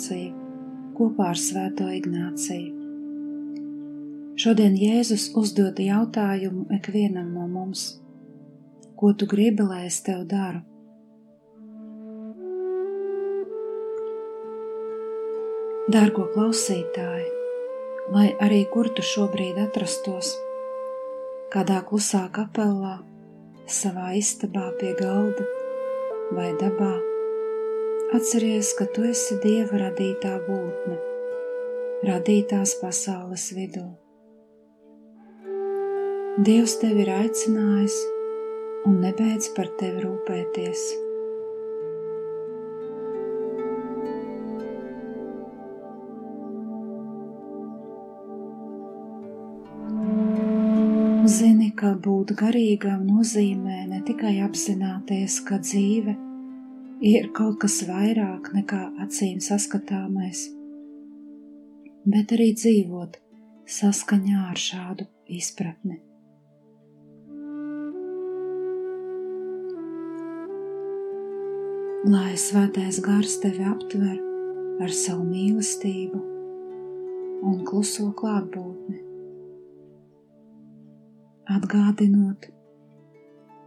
Meditācija kopā ar Svēto Ignāciju. Šodien Jēzus uzdod jautājumu ikvienam no mums: Ko tu gribi, lai es tev daru? Dārgo klausītāji, lai arī kur tu šobrīd atrastos, kādā klusā kapelā, savā istabā pie galda vai dabā, atceries, ka tu esi Dieva radītā būtne, radītās pasaules vidū. Dievs tevi ir aicinājis un nebeidz par tevi rūpēties. Zini, ka būt garīgam nozīmē ne tikai apzināties, ka dzīve ir kaut kas vairāk nekā acīm saskatāmais, bet arī dzīvot saskaņā ar šādu izpratni. Lai svētais gars tevi aptver ar savu mīlestību un kluso klātbūtni. Atgādinot,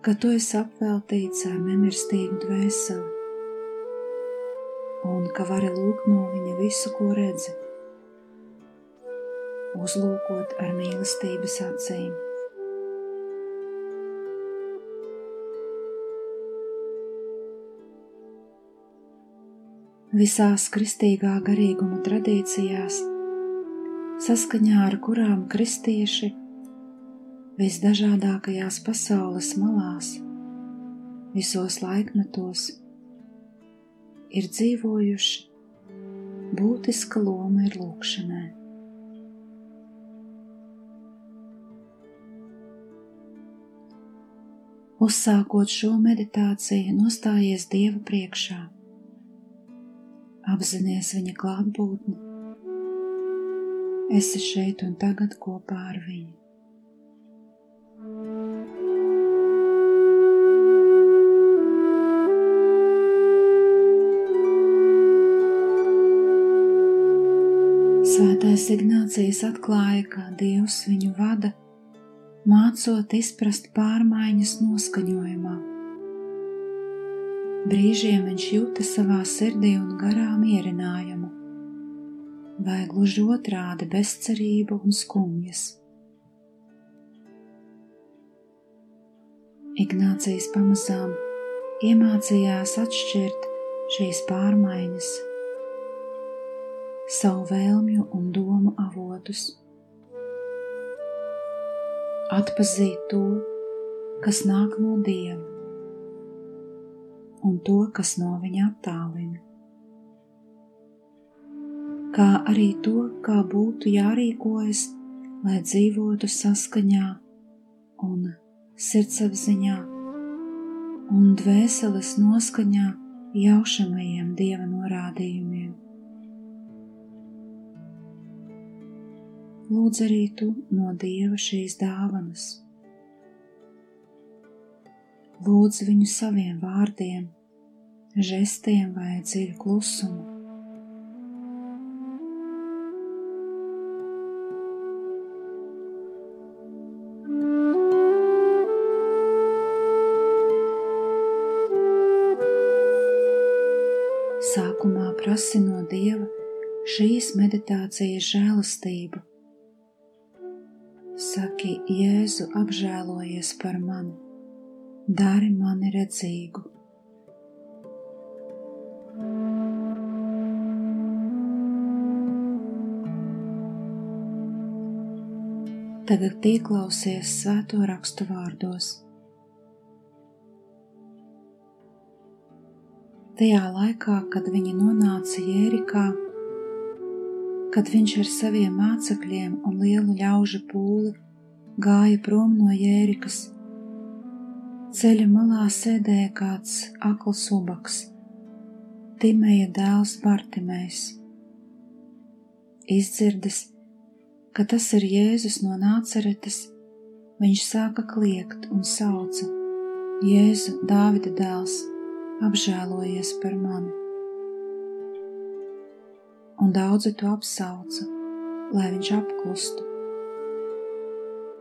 ka tu esi apveltīts ar nemirstīgu dvēseli un ka vari lūgt no viņa visu, ko redzi, uzlūkot ar mīlestības acīm. Visās kristīgā garīguma tradīcijās, saskaņā ar kurām kristieši visdažādākajās pasaules malās, visos laikmetos, ir dzīvojuši, būtiska loma ir lūkšanai. Uzsākot šo meditāciju, nostājies Dieva priekšā, apzināties viņa klātbūtni, esi šeit un tagad kopā ar viņu. Svētais Ignācijas atklāja, ka Dievs viņu vada, mācot izprast pārmaiņas noskaņojumā. Brīžiem viņš jūta savā sirdī un garā mierinājumu, vai gluži otrādi bezcerību un skumjas. Ignācijas pamazām iemācījās atšķirt šīs pārmaiņas savu vēlmju un domu avotus. Atpazīt to, kas nāk no Dieva, un to, kas no viņa attālina, kā arī to, kā būtu jārīkojas, lai dzīvotu saskaņā un sirdsapziņā un dvēseles noskaņā jaušamajiem dieva norādījumiem. Lūdz arī tu no Dieva šīs dāvanas. Lūdz viņu saviem vārdiem, žestiem vai dziļu klusumu. Sākumā prasi no Dieva šīs meditācijas žēlastību saki, Jēzu, apžēlojies par mani, dari mani redzīgu. Tagad ieklausies svēto rakstu vārdos. Tajā laikā, kad viņi nonāca Jērikā, kad viņš ar saviem mācekļiem un lielu ļaužu pūli gāja prom no Jērikas, ceļa malā sēdēja kāds akls ubaks, Timēja dēls Bartimējs. Izdzirdis, ka tas ir Jēzus no Nāceretes, viņš sāka kliegt un sauca: Jēzu, Dāvida dēls, apžēlojies par mani! Un daudzi to apsauca, lai viņš apklustu,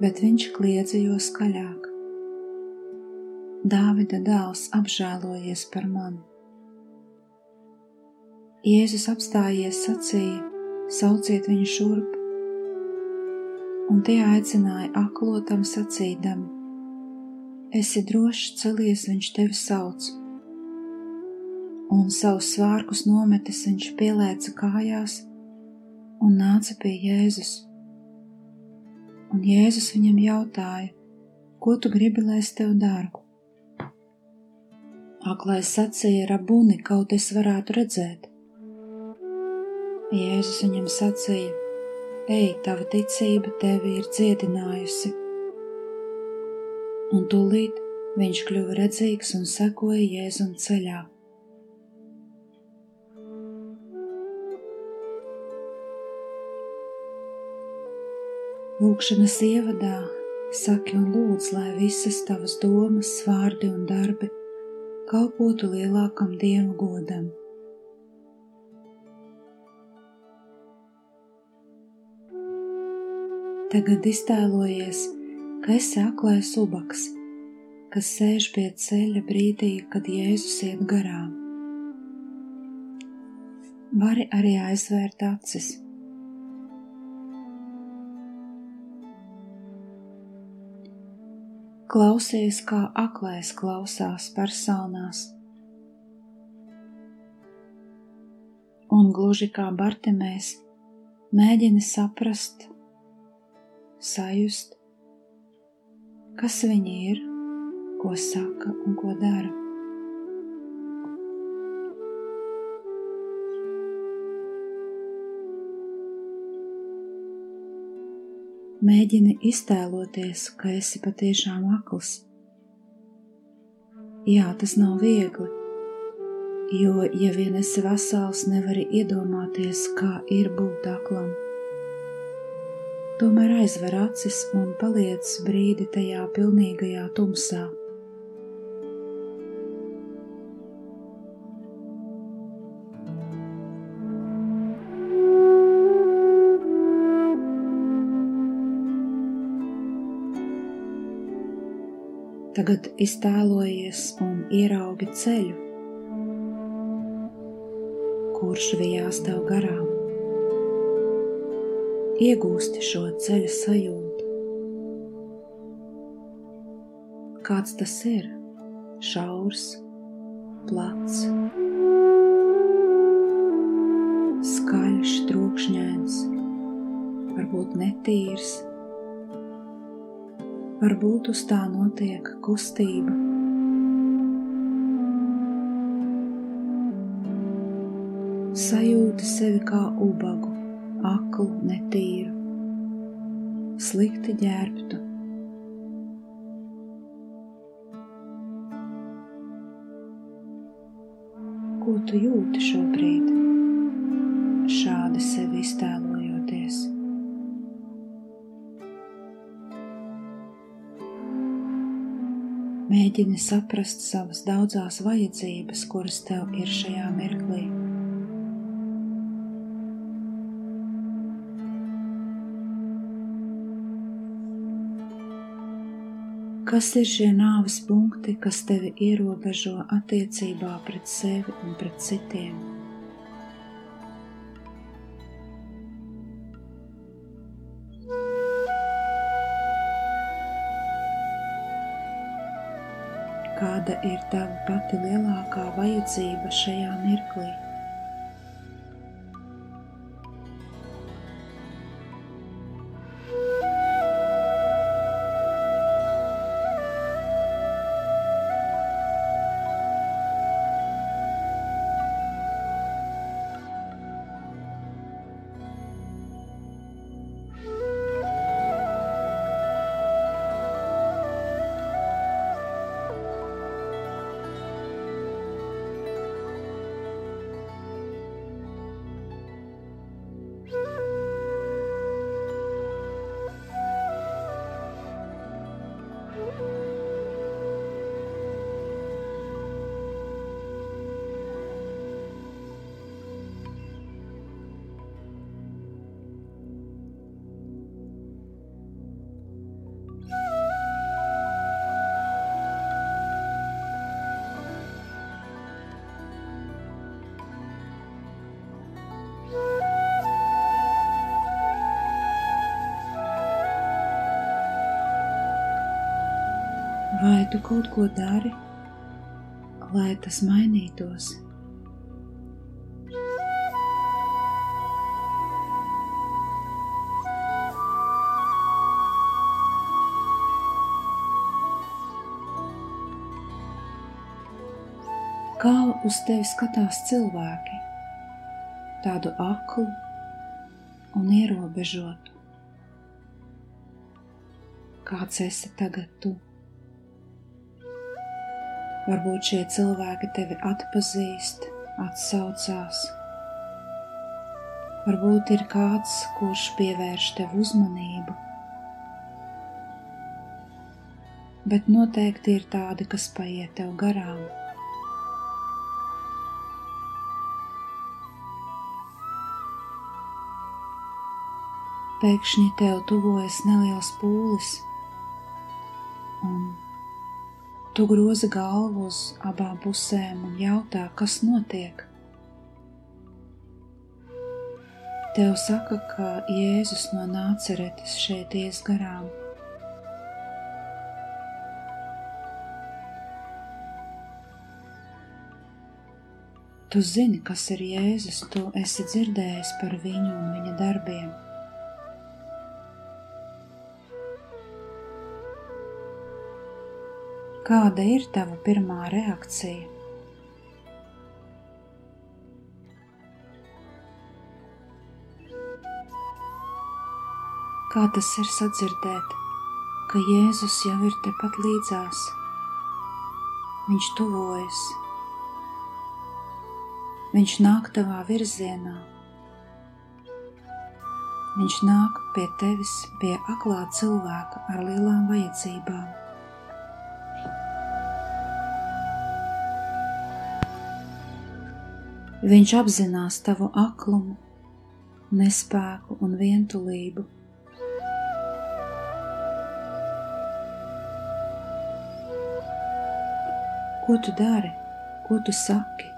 bet viņš kliedza jo skaļāk: Dāvida dēls, apžēlojies par mani! Jēzus apstājies sacīja: Sauciet viņu šurp, un tie aicināja aklotam sacīdam: Esi drošs, celies, viņš tevi sauc. Un savus svārkus nometis viņš pielēca kājās un nāca pie Jēzus. Un Jēzus viņam jautāja: Ko tu gribi, lai es tev daru? Aklais sacīja, rabuni, kaut es varētu redzēt. Jēzus viņam sacīja: Ej, tava ticība tevi ir dziedinājusi. Un tūlīt viņš kļuva redzīgs un sekoja Jēzum ceļā. Lūkšanas ievadā saki un lūdz, lai visas tavas domas, vārdi un darbi kalpotu lielākam Dieva godam. Tagad iztēlojies, ka esi aklais ubaks, kas sēž pie ceļa brīdī, kad Jēzus iet garām. Vari arī aizvērt acis. Klausies, kā aklais klausās personās. Un gluži kā Bartimēs, mēģini saprast, sajust, kas viņi ir, ko saka un ko dara. Mēģini iztēloties, ka esi patiešām akls. Jā, tas nav viegli, jo, ja vien esi vesels, nevari iedomāties, kā ir būt aklam tomēr aizver acis un paliec brīdi tajā pilnīgajā tumsā. Tagad iztēlojies un ieraugi ceļu, kurš vijās tev garām iegūsti šo ceļa sajūtu. Kāds tas ir? Šaurs, plats, skaļš, trokšņains, varbūt netīrs, varbūt uz tā notiek kustība. Sajūti sevi kā ubagu, aklu, netīru, slikti ģērbtu. Ko tu jūti šobrīd, šādi sevi iztēlojoties? Mēģini saprast savas daudzās vajadzības, kuras tev ir šajā mirklī. Kas ir šie nāves punkti, kas tevi ierobežo attiecībā pret sevi un pret citiem? Kāda ir tava pati lielākā vajadzība šajā mirklī? Tu kaut ko dari, lai tas mainītos? Kā uz tevi skatās cilvēki, tādu aklu un ierobežotu? Kāds esi tagad tu? Varbūt šie cilvēki tevi atpazīst, atsaucās. Varbūt ir kāds, kurš pievērš tev uzmanību. Bet noteikti ir tādi, kas paiet tev garām. Pēkšņi tev tuvojas neliels pūlis, un Tu grozi galvu uz abām pusēm un jautā, kas notiek. Tev saka, ka Jēzus no nāceretes šeit ies garām. Tu zini, kas ir Jēzus, tu esi dzirdējis par viņu un viņa darbiem. Kāda ir tava pirmā reakcija? Kā tas ir sadzirdēt, ka Jēzus jau ir tepat līdzās, Viņš tuvojas, Viņš nāk tavā virzienā, Viņš nāk pie tevis, pie aklā cilvēka ar lielām vajadzībām. Viņš apzinās tavu aklumu, nespēku un vientulību. Ko tu dari? Ko tu saki?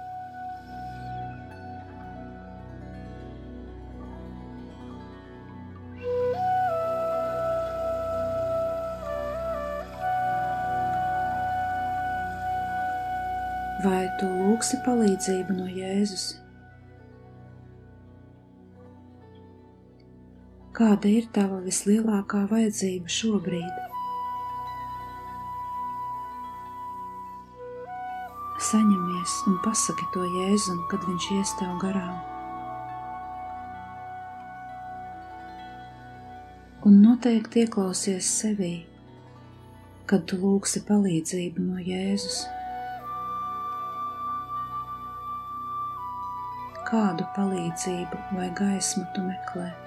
Tu lūgsi palīdzību no Jēzus? Kāda ir tava vislielākā vajadzība šobrīd? Saņemies un pasaki to Jēzum, kad viņš ies tev garām. Un noteikti ieklausies sevī, kad tu lūgsi palīdzību no Jēzus. Kādu palīdzību vai gaismu tu meklē.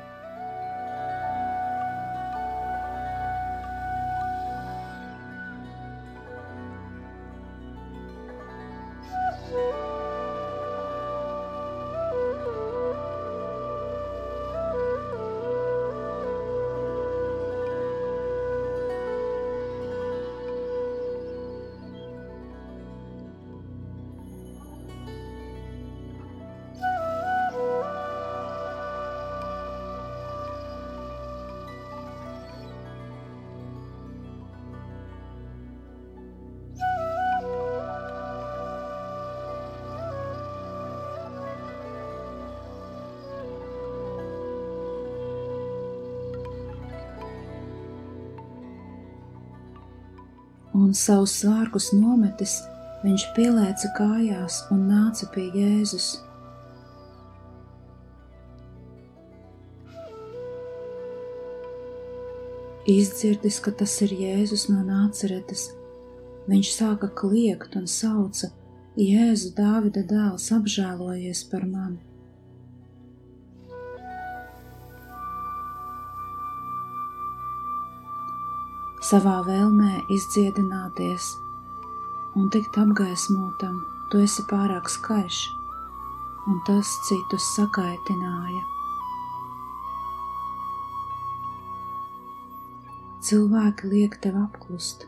Un savus svārkus nometis, viņš pielēca kājās un nāca pie Jēzus. Izdzirdis, ka tas ir Jēzus no nāceretes, viņš sāka kliegt un sauca: Jēzu, Dāvida dēls, apžēlojies par mani! Savā vēlmē izdziedināties un tikt apgaismotam, tu esi pārāk skaļš, un tas citus sakaitināja. Cilvēki liek tev apklust.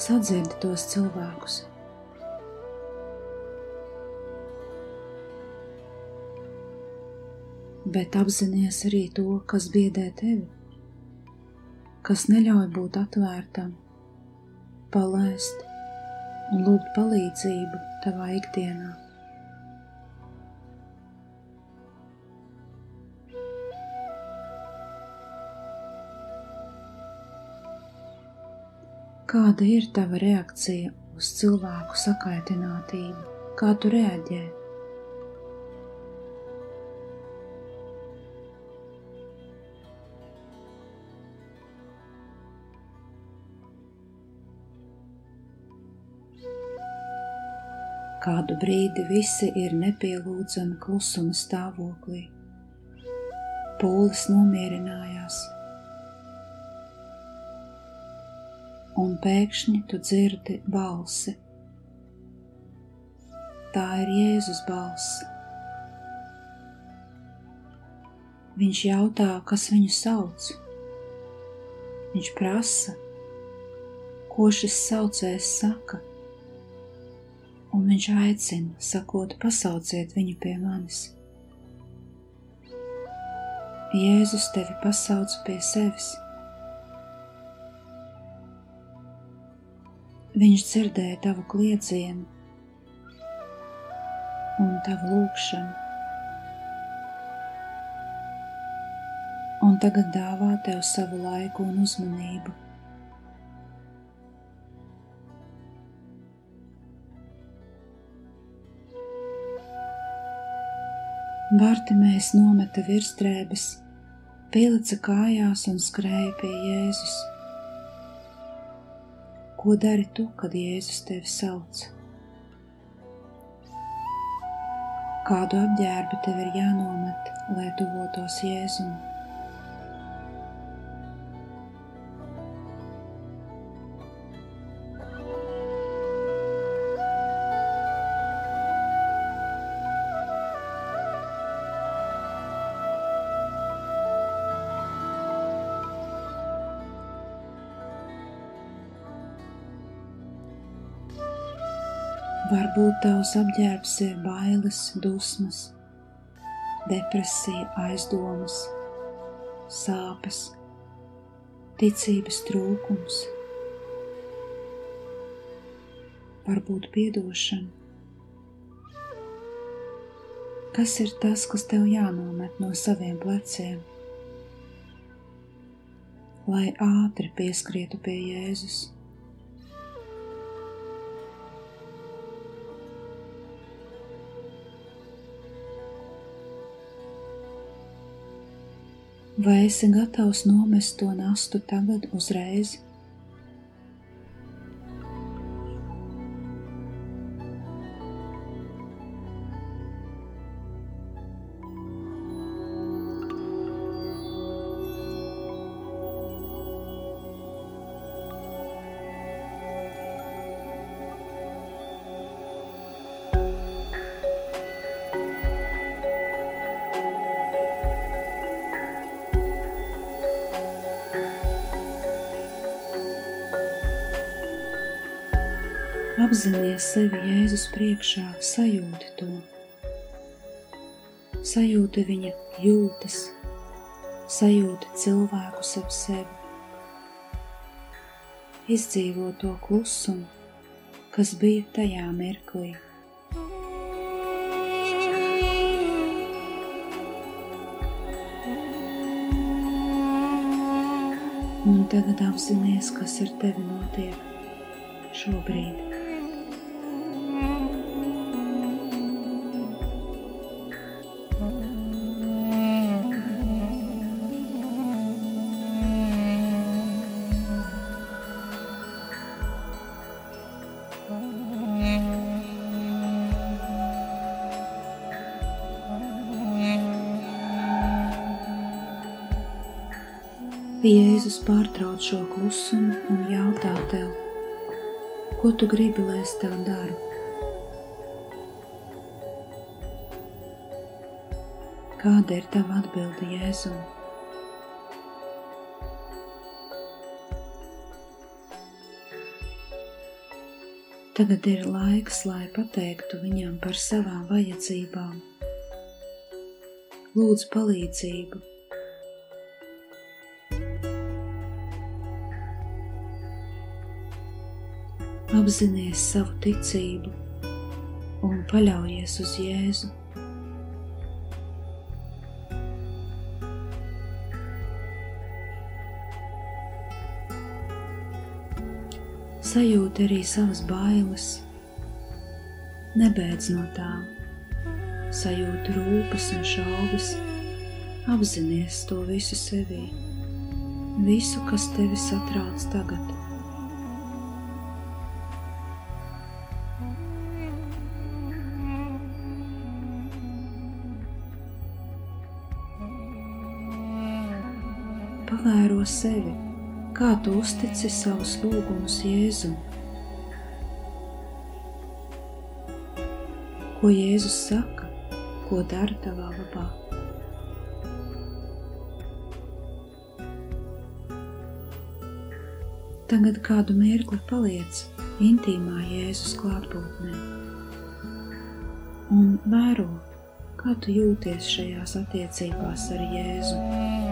Sadzirdi tos cilvēkus. Bet apzināties arī to, kas biedē tevi kas neļauj būt atvērtam, palaist un lūgt palīdzību tavā ikdienā. Kāda ir tava reakcija uz cilvēku sakaitinātību? Kā tu reaģē? Kādu brīdi visi ir nepielūdzami klusuma stāvoklī. Pūlis nomierinājās, un pēkšņi tu dzirdi balsi. Tā ir Jēzus balss. Viņš jautā, kas viņu sauc. Viņš prasa, ko šis saucējs saka, viņš aicina, sakot, pasauciet viņu pie manis. Jēzus tevi pasauc pie sevis. Viņš dzirdēja tavu kliedzienu un tavu lūgšanu, un tagad dāvā tev savu laiku un uzmanību. Bartimējs nometa virsdrēbes, pielica kājās un skrēja pie Jēzus. Ko dari tu, kad Jēzus tevi sauc? Kādu apģērbu tev ir jānomet, lai tuvotos Jēzum? Varbūt tavs apģērbs ir bailes, dusmas, depresija, aizdomas, sāpes, ticības trūkums, varbūt piedošana. Kas ir tas, kas tev jānomet no saviem pleciem, lai ātri pieskrietu pie Jēzus? Vai esi gatavs nomest to nastu tagad uzreiz? Apzinies sevi Jēzus priekšā, sajūti to. Sajūti viņa jūtas, sajūti cilvēkus ap sevi. Izdzīvo to klusumu, kas bija tajā mirklī. Un tagad apzināties, kas ar tevi notiek šobrīd. Pārtrauc šo klusumu un jautā tev, ko tu gribi, lai es tev daru? Kāda ir tava atbilde Jēzum? Tagad ir laiks, lai pateiktu viņam par savām vajadzībām. Lūdzu palīdzību, apzinies savu ticību un paļaujies uz Jēzu. Sajūti arī savas bailes, nebeidz no tām, sajūti rūpes un šaubas, apzinies to visu sevī, visu, kas tevi satrauc tagad. Pavēro sevi, kā tu uztici savus lūgumus Jēzum. Ko Jēzus saka, ko dara tavā labā? Tagad kādu mirkli paliec intīmā Jēzus klātbūtnē un vēro, kā tu jūties šajās attiecībās ar Jēzu.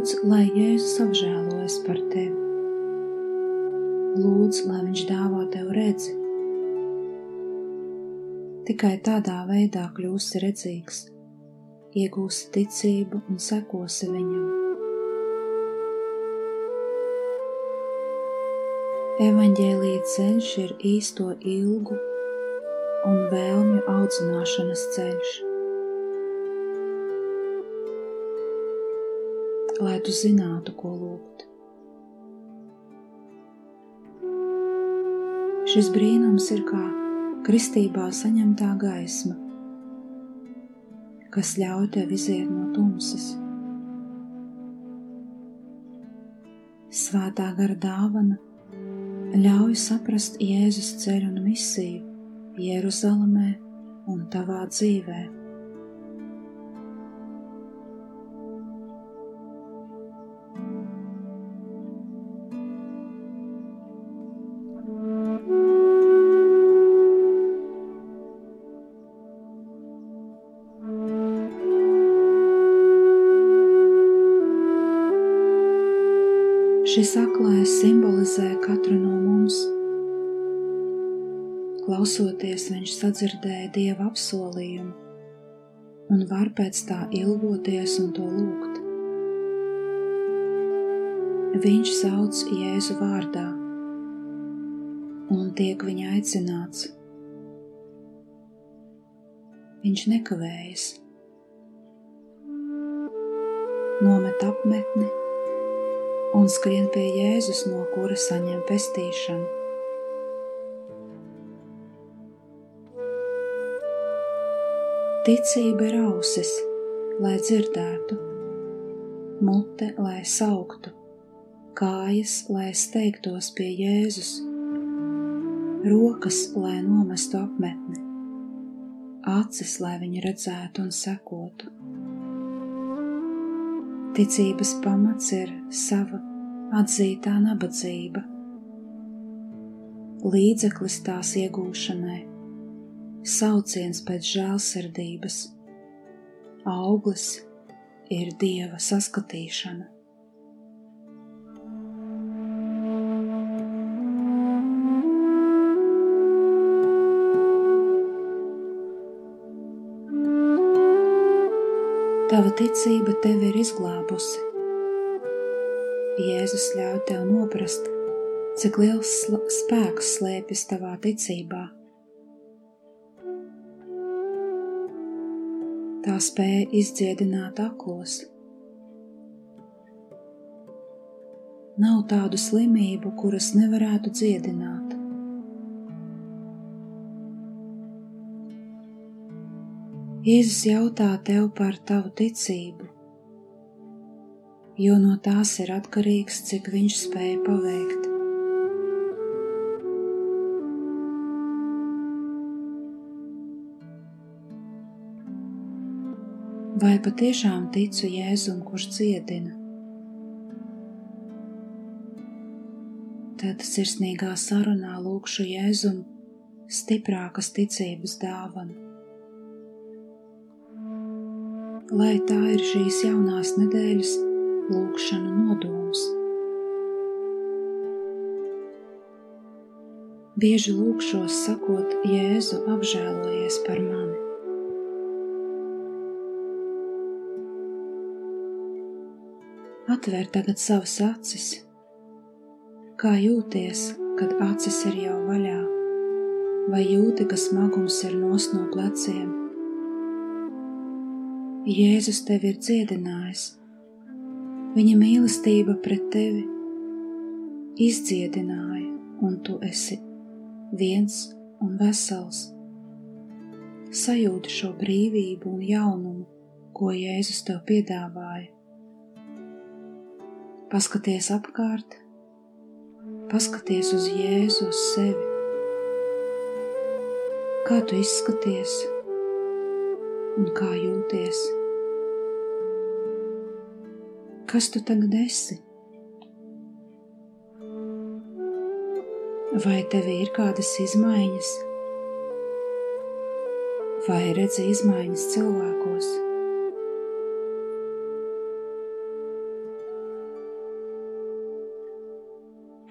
Lūdz, lai Jēzus apžēlojas par tevi. Lūdz, lai Viņš dāvā tev redzi. Tikai tādā veidā kļūsi redzīgs, iegūsi ticību un sekosi Viņam. Evanģēlīja ceļš ir īsto ilgu un vēlmju audzināšanas ceļš. Lai tu zinātu, ko lūgt. Šis brīnums ir kā kristībā saņemtā gaisma, kas ļauj tev iziet no tumsas. Svētā gara dāvana ļauj saprast Jēzus ceļu un misiju Jeruzalemē un tavā dzīvēm. Klausoties, viņš sadzirdēja dieva apsolījumu un var pēc tā ilgoties un to lūgt. Viņš sauc Jēzu vārdā un tiek viņa aicināts. Viņš nekavējas. nomet apmetni un skrien pie Jēzus, no kura saņem pestīšanu. Ticība ir ausis, lai dzirdētu, mute, lai sauktu, kājas, lai steigtos pie Jēzus, rokas, lai nomestu apmetni, acis, lai viņi redzētu un sekotu. Ticības pamats ir sava atzītā nabadzība, līdzeklis tās iegūšanai, sauciens pēc žēlsirdības, auglis ir dieva saskatīšana. Tava ticība tevi ir izglābusi. Jēzus ļauj tev noprast, cik liels spēks slēpjas tavā ticībā. Tā spēja izdziedināt aklos. Nav tādu slimību, kuras nevarētu dziedināt. Jēzus jautā tev par tavu ticību, jo no tās ir atkarīgs, cik viņš spēja paveikt. Vai patiešām ticu Jēzum, kurš dziedina? Tad sirsnīgā sarunā lūkšu Jēzum stiprākas ticības dāvanu lai tā ir šīs jaunās nedēļas lūkšana nodoms. Bieži lūkšos sakot, Jēzu apžēlojies par mani. Atver tagad savas acis. Kā jūties, kad acis ir jau vaļā, vai jūti, ka smagums ir nos no pleciem? Jēzus tevi ir dziedinājis. Viņa mīlestība pret tevi izdziedināja, un tu esi viens un vesels. Sajūti šo brīvību un jaunumu, ko Jēzus tev piedāvāja. Paskaties apkārt, paskaties uz Jēzu, uz sevi. Kā tu izskaties? un kā jūties. Kas tu tagad esi? Vai tev ir kādas izmaiņas, vai redzi izmaiņas cilvēkos?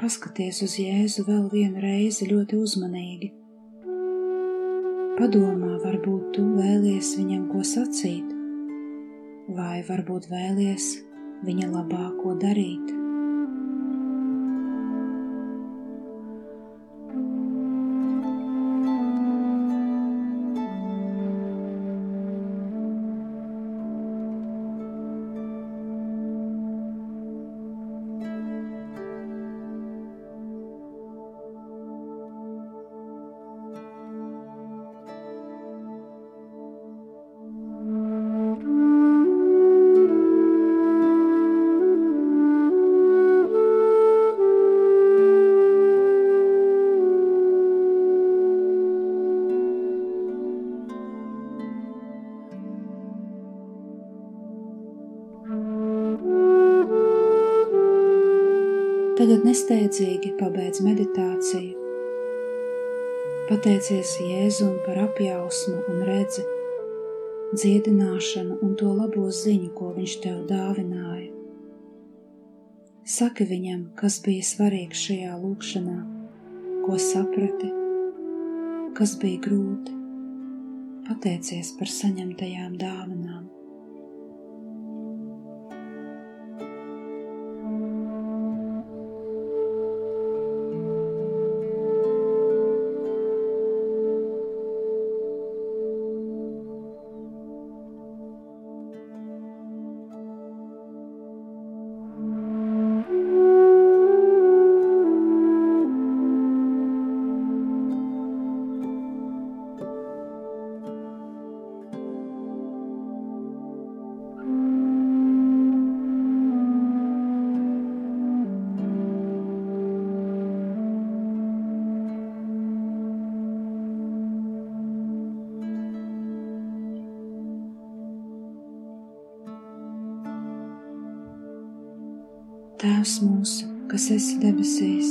Paskaties uz Jēzu vēl vienu reizi ļoti uzmanīgi. Padomā, varbūt tu vēlies viņam ko sacīt, vai varbūt vēlies viņa labāko darīt. Tagad nesteidzīgi pabeidz meditāciju. Pateicies Jēzum par apjausmu un redzi, dziedināšanu un to labo ziņu, ko viņš tev dāvināja. Saki viņam, kas bija svarīgs šajā lūkšanā, ko saprati, kas bija grūti. Pateicies par saņemtajām dāvanām. Kas esi debesīs,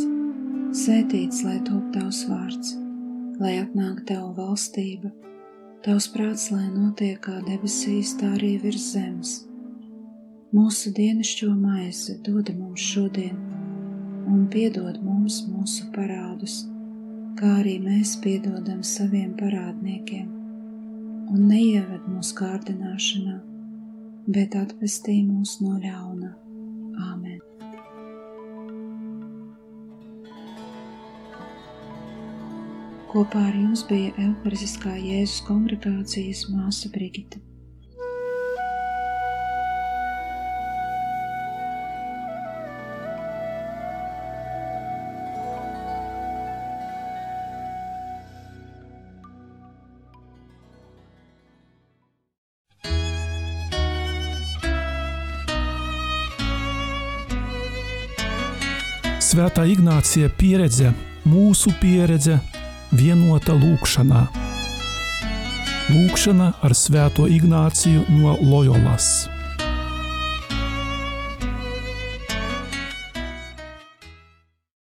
svētīts lai top tavs vārds, lai atnāk tava valstība, tavs prāts, lai notiek kā debesīs, tā arī virs zemes. Mūsu dienascho maizi dod mums šodien, un piedod mums mūsu parādus, kā arī mēs piedodam saviem parādniekiem, un neieved mūsu kārdināšanā, bet atpestī mūs no ļauna. Āmen! Kopā ar jums bija Elpariskā Jēzus kongregācijas māsa Brigita. Svētā Ignācija pieredze, mūsu pieredze, vienuota lūkšana. Lūkšana ar sveto Ignacijų nuo Lojolas.